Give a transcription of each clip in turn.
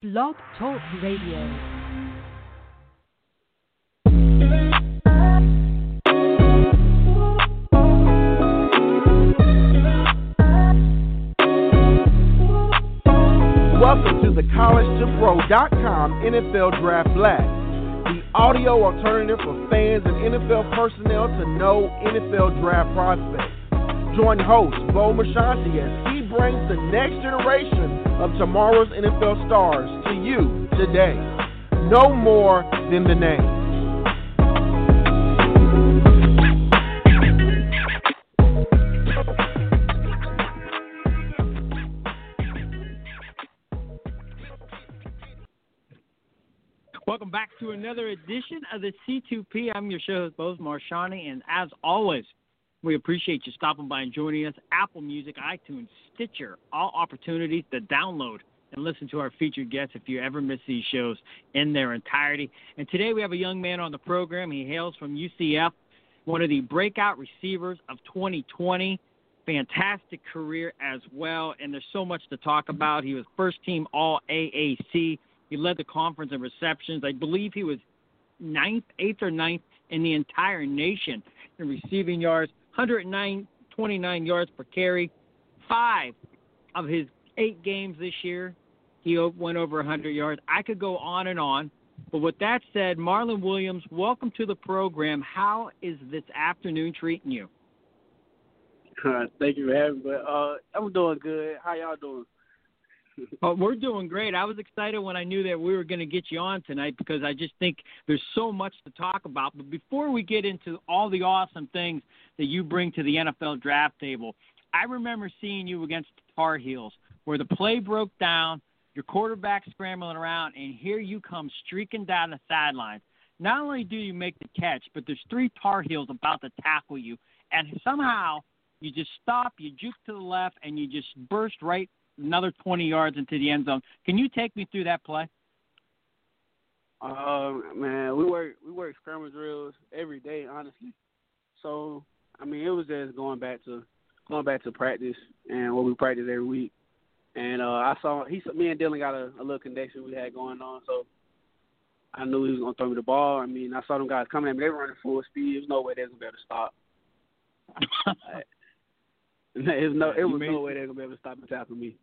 Blog Talk Radio. Welcome to the College2Pro.com NFL Draft Blast, the audio alternative for fans and NFL personnel to know NFL draft prospects. Join host Bo Marchionte as he brings the next generation of tomorrow's NFL stars to you today. Know more than the name. Welcome back to another edition of the C2P. I'm your show host, Bo Marchionte, and as always, we appreciate you stopping by and joining us. Apple Music, iTunes, Stitcher, all opportunities to download and listen to our featured guests if you ever miss these shows in their entirety. And today we have a young man on the program. He hails from UCF, one of the breakout receivers of 2020. Fantastic career as well, and there's so much to talk about. He was first team All AAC. He led the conference in receptions. I believe he was ninth, eighth, or ninth in the entire nation in receiving yards. 109, 29 yards per carry. Five of his eight games this year, he went over 100 yards. I could go on and on. But with that said, Marlon Williams, welcome to the program. How is this afternoon treating you? Thank you for having me. Uh, I'm doing good. How y'all doing? Oh, we're doing great. I was excited when I knew that we were going to get you on tonight because I just think there's so much to talk about. But before we get into all the awesome things that you bring to the NFL draft table, I remember seeing you against the Tar Heels where the play broke down, your quarterback scrambling around, and here you come streaking down the sidelines. Not only do you make the catch, but there's three Tar Heels about to tackle you, and somehow you just stop, you juke to the left, and you just burst right another 20 yards into the end zone. Can you take me through that play? Uh, man, we work we work scrimmage drills every day, honestly. So I mean, it was just going back to going back to practice and what we practice every week. And uh, I saw he, me and Dillon got a, a little connection we had going on, so I knew he was gonna throw me the ball. I mean, I saw them guys coming at me; they were running full speed. There's no way they was gonna be able to stop. was no, it was no way they were gonna be able to stop and tackle me.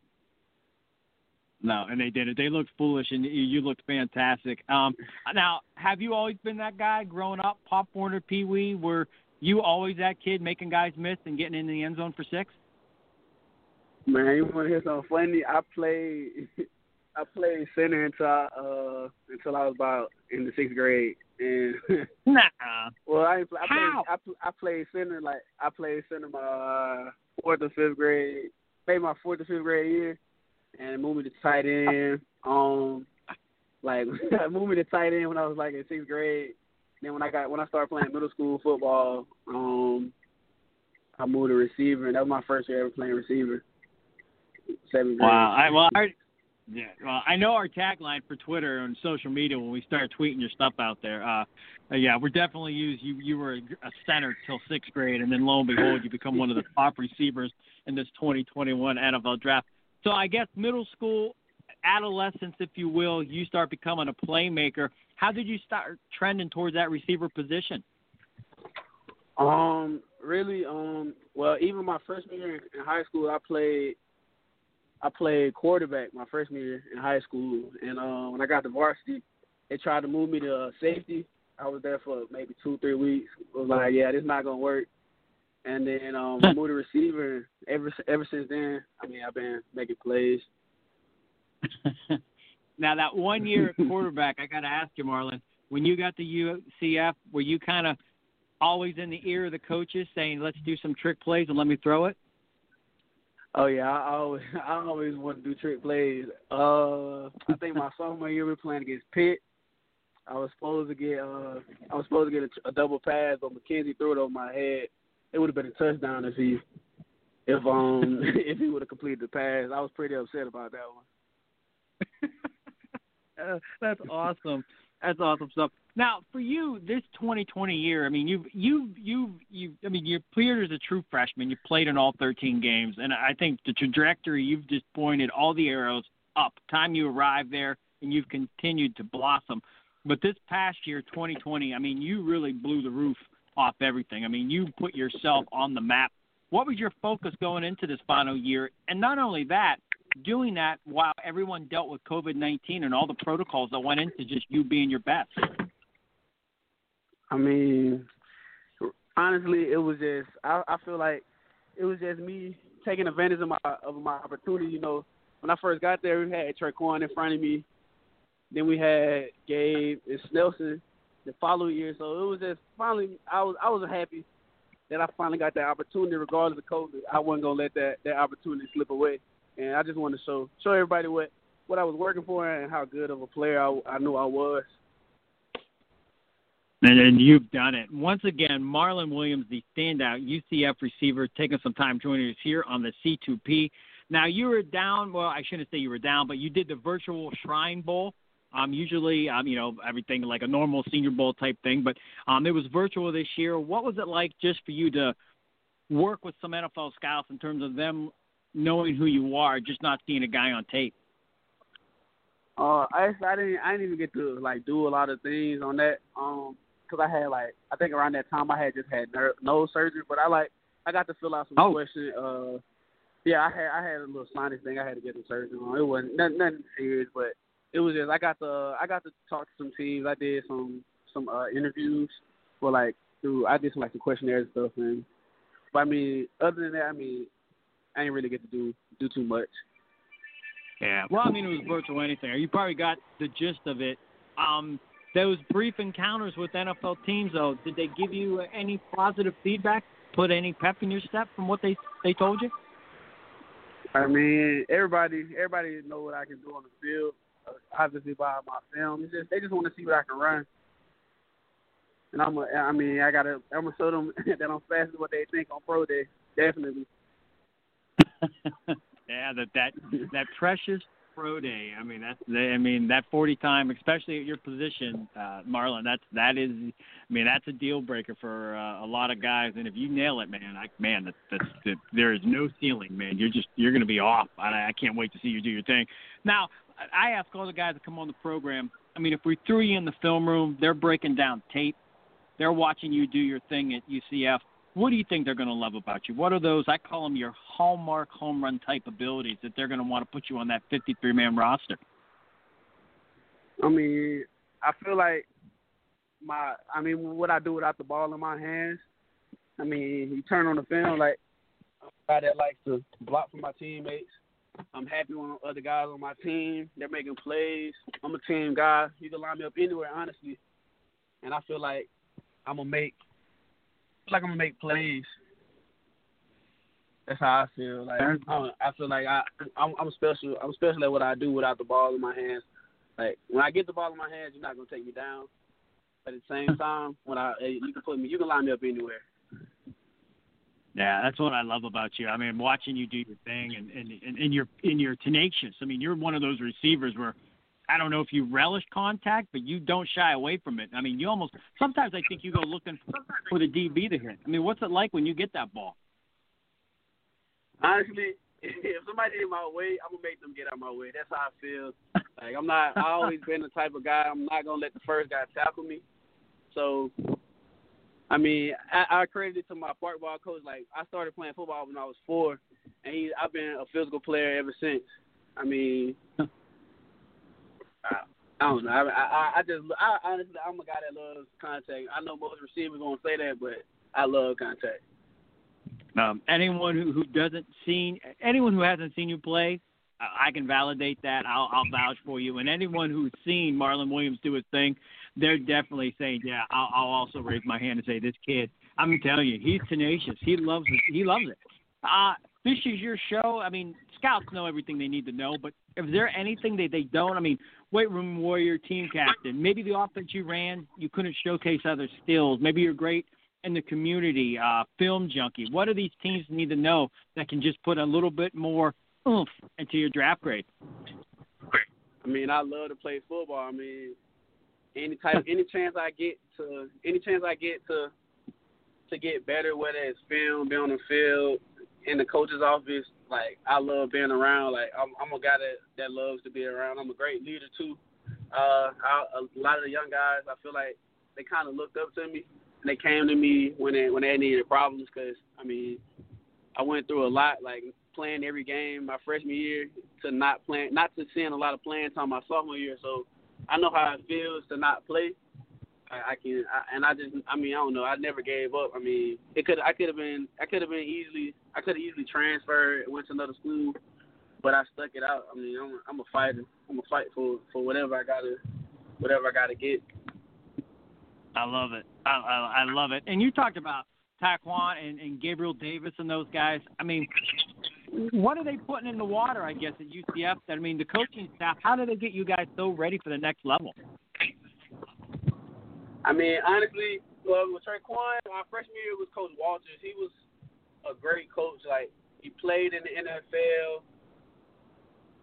No, and they did it. They looked foolish, and you looked fantastic. Um, now, have you always been that guy growing up, Pop Warner, Pee Wee? Were you always that kid making guys miss and getting in the end zone for six? Man, you want to hear something funny? I played, I played center until I, uh until I was about in the sixth grade, and nah. well, I, I played, How? I, I played center like I played center my uh, fourth or fifth grade, maybe my fourth or fifth grade year and moved me to tight end. Um, like moved me to tight end when I was like in sixth grade. Then when I got when I started playing middle school football, um, I moved to receiver, and that was my first year ever playing receiver. Seventh grade. Wow. I, well, I, yeah. Well, I know our tagline for Twitter and social media when we start tweeting your stuff out there. Uh, uh yeah, we're definitely used. You you were a center till sixth grade, and then lo and behold, you become one of the top receivers in this 2021 NFL draft. So I guess middle school, adolescence, if you will, you start becoming a playmaker. How did you start trending towards that receiver position? Um, really, um, well, even my freshman year in high school, I played, I played quarterback my freshman year in high school, and uh, when I got to varsity, they tried to move me to uh, safety. I was there for maybe two, three weeks. I was like, yeah, this is not gonna work. And then um, I moved to receiver. Ever ever since then, I mean, I've been making plays. now that one year at quarterback, I got to ask you, Marlon, when you got to UCF, were you kind of always in the ear of the coaches saying, "Let's do some trick plays and let me throw it"? Oh yeah, I always I always want to do trick plays. Uh, I think my sophomore year we were playing against Pitt. I was supposed to get uh I was supposed to get a, a double pass, but McKenzie threw it over my head. It would have been a touchdown if he if um if he would have completed the pass. I was pretty upset about that one. uh, that's awesome. That's awesome stuff. Now, for you, this 2020 year, I mean, you've you've you've you. I mean, you're cleared as a true freshman. You played in all 13 games, and I think the trajectory you've just pointed all the arrows up. Time you arrived there, and you've continued to blossom. But this past year, 2020, I mean, you really blew the roof off everything. I mean, you put yourself on the map. What was your focus going into this final year? And not only that, doing that while everyone dealt with COVID 19 and all the protocols that went into just you being your best? I mean, honestly, it was just I, I feel like it was just me taking advantage of my of my opportunity. You know, when I first got there, we had Tre'Quan in front of me. Then we had Gabe and Snelson the following year. So it was just finally I was I was happy that I finally got that opportunity regardless of COVID. I wasn't gonna let that, that opportunity slip away. And I just wanted to show show everybody what, what I was working for and how good of a player I, I knew I was. And, and you've done it. Once again, Marlon Williams, the standout UCF receiver, taking some time joining us here on the C2P. Now, you were down, well, I shouldn't say you were down, but you did the virtual Shrine Bowl. Um, usually, um, you know, everything like a normal Senior Bowl type thing, but um, it was virtual this year. What was it like just for you to work with some NFL scouts in terms of them knowing who you are, just not seeing a guy on tape? Uh, I I didn't I didn't even get to like do a lot of things on that. Um, because I had like I think around that time I had just had ner- nose surgery, but I like I got to fill out some oh. questions. Uh, yeah, I had I had a little sinus thing I had to get the surgery on. It wasn't nothing, nothing serious, but it was just I got to I got to talk to some teams. I did some some uh interviews for like through I did some like some questionnaires and stuff and but I mean other than that I mean I didn't really get to do do too much. Yeah. Well, I mean it was virtual anything. You probably got the gist of it. Um those brief encounters with NFL teams, though, did they give you any positive feedback? Put any pep in your step from what they they told you? I mean, everybody everybody know what I can do on the field. Obviously, by my film, it's just they just want to see what I can run. And I'm, a, I mean, I gotta, I'm gonna show them that I'm faster than what they think on pro day. Definitely. yeah, that that that precious pro day. I mean, that's I mean that 40 time, especially at your position, uh, Marlon. That's that is. I mean, that's a deal breaker for uh, a lot of guys. And if you nail it, man, I man, that, that's that, there is no ceiling, man. You're just you're to be off. I, I can't wait to see you do your thing. Now, I ask all the guys that come on the program. I mean, if we threw you in the film room, they're breaking down tape. They're watching you do your thing at UCF what do you think they're going to love about you? What are those? I call them your hallmark home run type abilities that they're going to want to put you on that 53 man roster. I mean, I feel like my, I mean, what I do without the ball in my hands. I mean, you turn on the film like a guy that likes to block for my teammates. I'm happy when other guys on my team they're making plays. I'm a team guy. You can line me up anywhere, honestly, and I feel like I'm gonna make like I'm gonna make plays. That's how I feel. Like I, I feel like I I'm, I'm special. I'm special at what I do without the ball in my hands. Like when I get the ball in my hands, you're not gonna take me down. But at the same time, when I you can put me, you can line me up anywhere. Yeah, that's what I love about you. I mean, watching you do your thing and and and, and you're and you're tenacious. I mean, you're one of those receivers where I don't know if you relish contact, but you don't shy away from it. I mean, you almost sometimes I think you go looking for the DB to hit. I mean, what's it like when you get that ball? Honestly, if somebody in my way, I'm gonna make them get out of my way. That's how I feel. Like I'm not. I always been the type of guy. I'm not gonna let the first guy tackle me. So, I mean, I, I credit it to my park ball coach. Like I started playing football when I was four, and he, I've been a physical player ever since. I mean, I, I don't know. I, I I just I honestly I'm a guy that loves contact. I know most receivers won't say that, but I love contact. Um, anyone who, who doesn't see anyone who hasn't seen you play, I can validate that. I'll, I'll vouch for you. And anyone who's seen Marlon Williams do his thing, they're definitely saying, "Yeah, I'll, I'll also raise my hand and say this kid. I'm telling you, he's tenacious. He loves it. He loves it." Uh, this is your show. I mean, scouts know everything they need to know, but is there anything that they don't? I mean, weight room warrior, team captain. Maybe the offense you ran, you couldn't showcase other skills. Maybe you're great in the community, uh, film junkie. What do these teams need to know that can just put a little bit more oomph into your draft grade? I mean, I love to play football. I mean, any type, any chance I get to, any chance I get to, to get better, whether it's film, be on the field, in the coach's office, like I love being around. Like I'm, I'm a guy that that loves to be around. I'm a great leader too. Uh, I, a lot of the young guys, I feel like they kind of looked up to me and they came to me when they when they needed problems. Cause I mean, I went through a lot, like playing every game my freshman year to not playing, not to seeing a lot of playing time my sophomore year. So I know how it feels to not play. I, I can, I, and I just, I mean, I don't know. I never gave up. I mean, it could, I could have been, I could have been easily, I could have easily transferred, went to another school, but I stuck it out. I mean, I'm, I'm a fighter. I'm a fight for, for whatever I gotta, whatever I gotta get. I love it. I, I, I love it. And you talked about Tre'Quan and, and Gabriel Davis and those guys. I mean, what are they putting in the water? I guess at UCF. I mean, the coaching staff. How do they get you guys so ready for the next level? I mean, honestly, well, with Tre'Quan, my freshman year was Coach Walters. He was a great coach. Like he played in the NFL,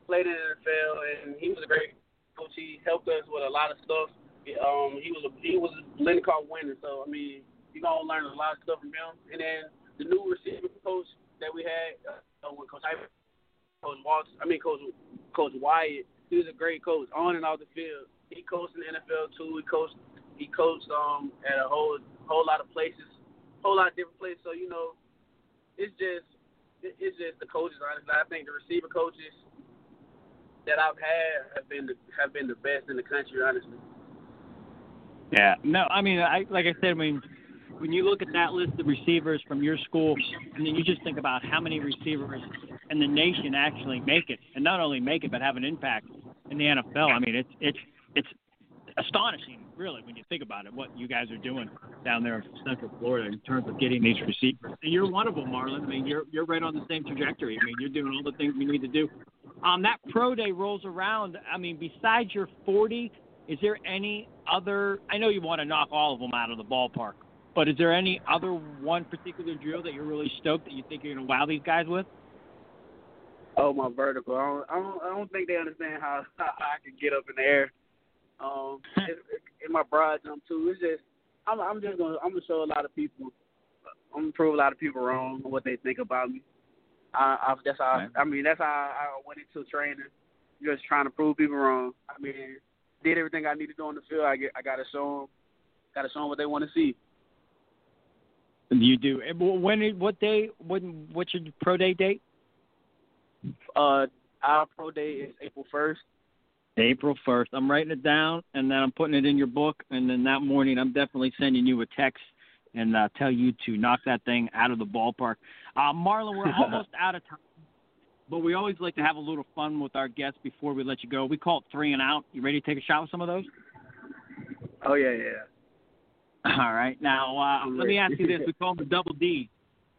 played in the NFL, and he was a great coach. He helped us with a lot of stuff. Um, he was a he was a Lincoln Cup winner. So I mean, you're gonna learn a lot of stuff from him. And then the new receiver coach that we had, uh, with Coach Coach I mean Coach Coach Wyatt, he was a great coach on and off the field. He coached in the NFL too. He coached he coached um at a whole whole lot of places, whole lot of different places. So you know, it's just it's just the coaches. Honestly, I think the receiver coaches that I've had have been the, have been the best in the country. Honestly. Yeah. No, I mean, I like I said, I mean, when you look at that list of receivers from your school, and then you just think about how many receivers in the nation actually make it, and not only make it, but have an impact in the NFL. I mean, it's it's it's astonishing, really, when you think about it, what you guys are doing down there in Central Florida in terms of getting these receivers. And you're one of them, Marlon. I mean, you're you're right on the same trajectory. I mean, you're doing all the things we need to do. Um, that pro day rolls around. I mean, besides your 40, is there any other? I know you want to knock all of them out of the ballpark, but is there any other one particular drill that you're really stoked that you think you're going to wow these guys with? Oh, my vertical. I don't, I don't, I don't think they understand how, how I can get up in the air. Um, in my broad jump too. It's just, I'm, I'm just gonna, I'm gonna show a lot of people, I'm gonna prove a lot of people wrong what they think about me. I, I that's how, I, I mean, that's how I went into training, just trying to prove people wrong. I mean, did everything I need to do on the field. I get, I gotta show them, gotta show them what they want to see. You do. When? What day? When? What's your pro day date? Uh, our pro day is April first. April first. I'm writing it down, and then I'm putting it in your book. And then that morning, I'm definitely sending you a text and uh, tell you to knock that thing out of the ballpark. Uh, Marlon, we're almost out of time, but we always like to have a little fun with our guests before we let you go. We call it three and out. You ready to take a shot with some of those? Oh yeah, yeah. All right. Now, uh, let me ask you this: We call them the double D.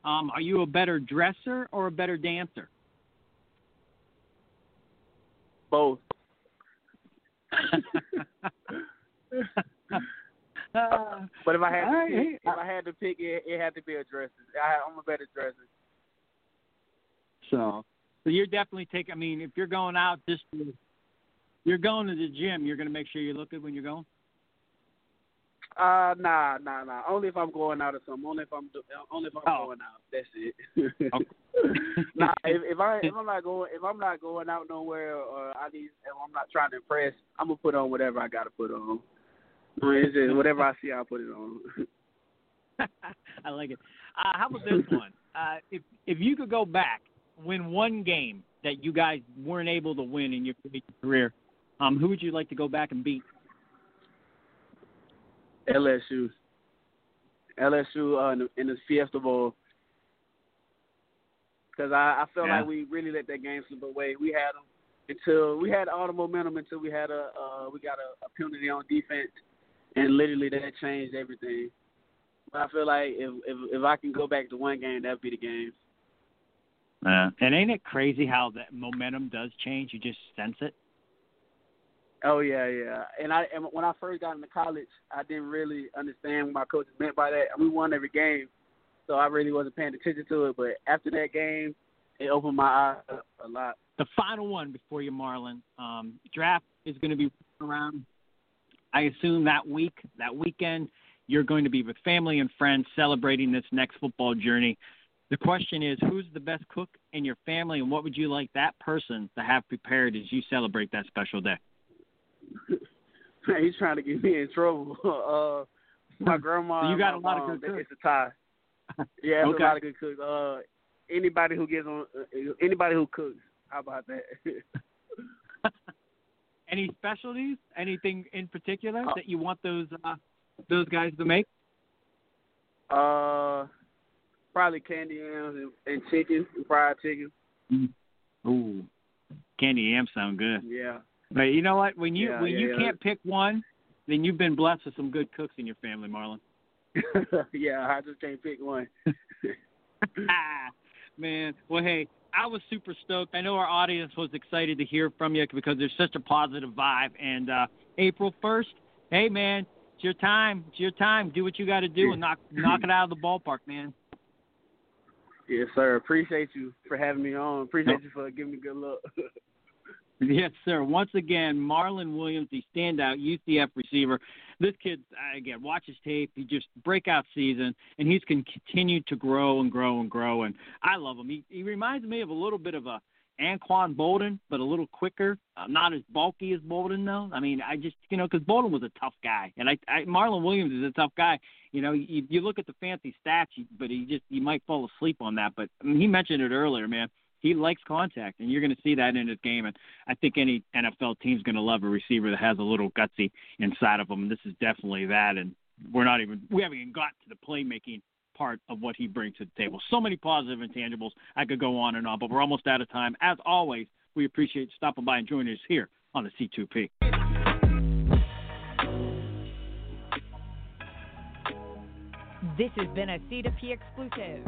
Um, are you a better dresser or a better dancer? Both. but if I had to pick, if I had to pick, it, it had to be a dresser. I, I'm a better dresser. So, so you're definitely taking. I mean, if you're going out, just you're going to the gym, you're going to make sure you look good when you're going. Uh, nah, nah, nah. Only if I'm going out or something. Only if I'm do, only if I'm oh. going out. That's it. Nah, if, if I if I'm not going if I'm not going out nowhere or I need if I'm not trying to impress, I'm gonna put on whatever I gotta put on. I mean, it's just whatever I see, I'll put it on. I like it. Uh, how about this one? Uh, if if you could go back, win one game that you guys weren't able to win in your career, um, who would you like to go back and beat? LSU. LSU uh, in, the, in the Fiesta Bowl. Because I, I felt yeah. like we really let that game slip away. We had them until we had all the momentum until we had a uh, we got a, a penalty on defense, and literally that changed everything. But I feel like if if if I can go back to one game, that'd be the game. Uh, and ain't it crazy how that momentum does change? You just sense it. Oh yeah, yeah. And I and when I first got into college, I didn't really understand what my coaches meant by that. We won every game, so I really wasn't paying attention to it. But after that game, it opened my eyes a lot. The final one before you, Marlon. Um, draft is going to be around. I assume that week, that weekend, you're going to be with family and friends celebrating this next football journey. The question is, who's the best cook in your family, and what would you like that person to have prepared as you celebrate that special day? He's trying to get me in trouble. uh, my grandma. So you got a lot mom, of good cooks. It's a tie. Yeah, Okay. a lot of good cooks. Uh, anybody who gets on, uh, anybody who cooks. How about that? Any specialties? Anything in particular Uh, that you want those uh, those guys to make? uh, probably candy yams and, and chicken, fried chicken. Ooh, candy yams sound good. Yeah. But you know what? When you Yeah, when yeah, you yeah. can't pick one, then you've been blessed with some good cooks in your family, Marlon. yeah, I just can't pick one. Ah, Man, well, hey, I was super stoked. I know our audience was excited to hear from you because there's such a positive vibe. And uh, April 1st, hey, man, it's your time. It's your time. Do what you got to do and knock knock it out of the ballpark, man. Yes, sir. Appreciate you for having me on. Appreciate you for giving me good luck. Yes, sir. Once again, Marlon Williams, the standout UCF receiver. This kid, again, watch his tape. He just breakout season, and he's can continue to grow and grow and grow. And I love him. He he reminds me of a little bit of a Anquan Boldin, but a little quicker. Uh, not as bulky as Boldin, though. I mean, I just you know because Bolden was a tough guy, and I, I Marlon Williams is a tough guy. You know, you, you look at the fancy stats, but he just you might fall asleep on that. But I mean, he mentioned it earlier, man he likes contact, and you're going to see that in his game. And I think any NFL team's going to love a receiver that has a little gutsy inside of him. This is definitely that. And we're not even we haven't even got to the playmaking part of what he brings to the table. So many positive intangibles. I could go on and on, but we're almost out of time. As always, we appreciate stopping by and joining us here on the C2P. This has been a C2P exclusive.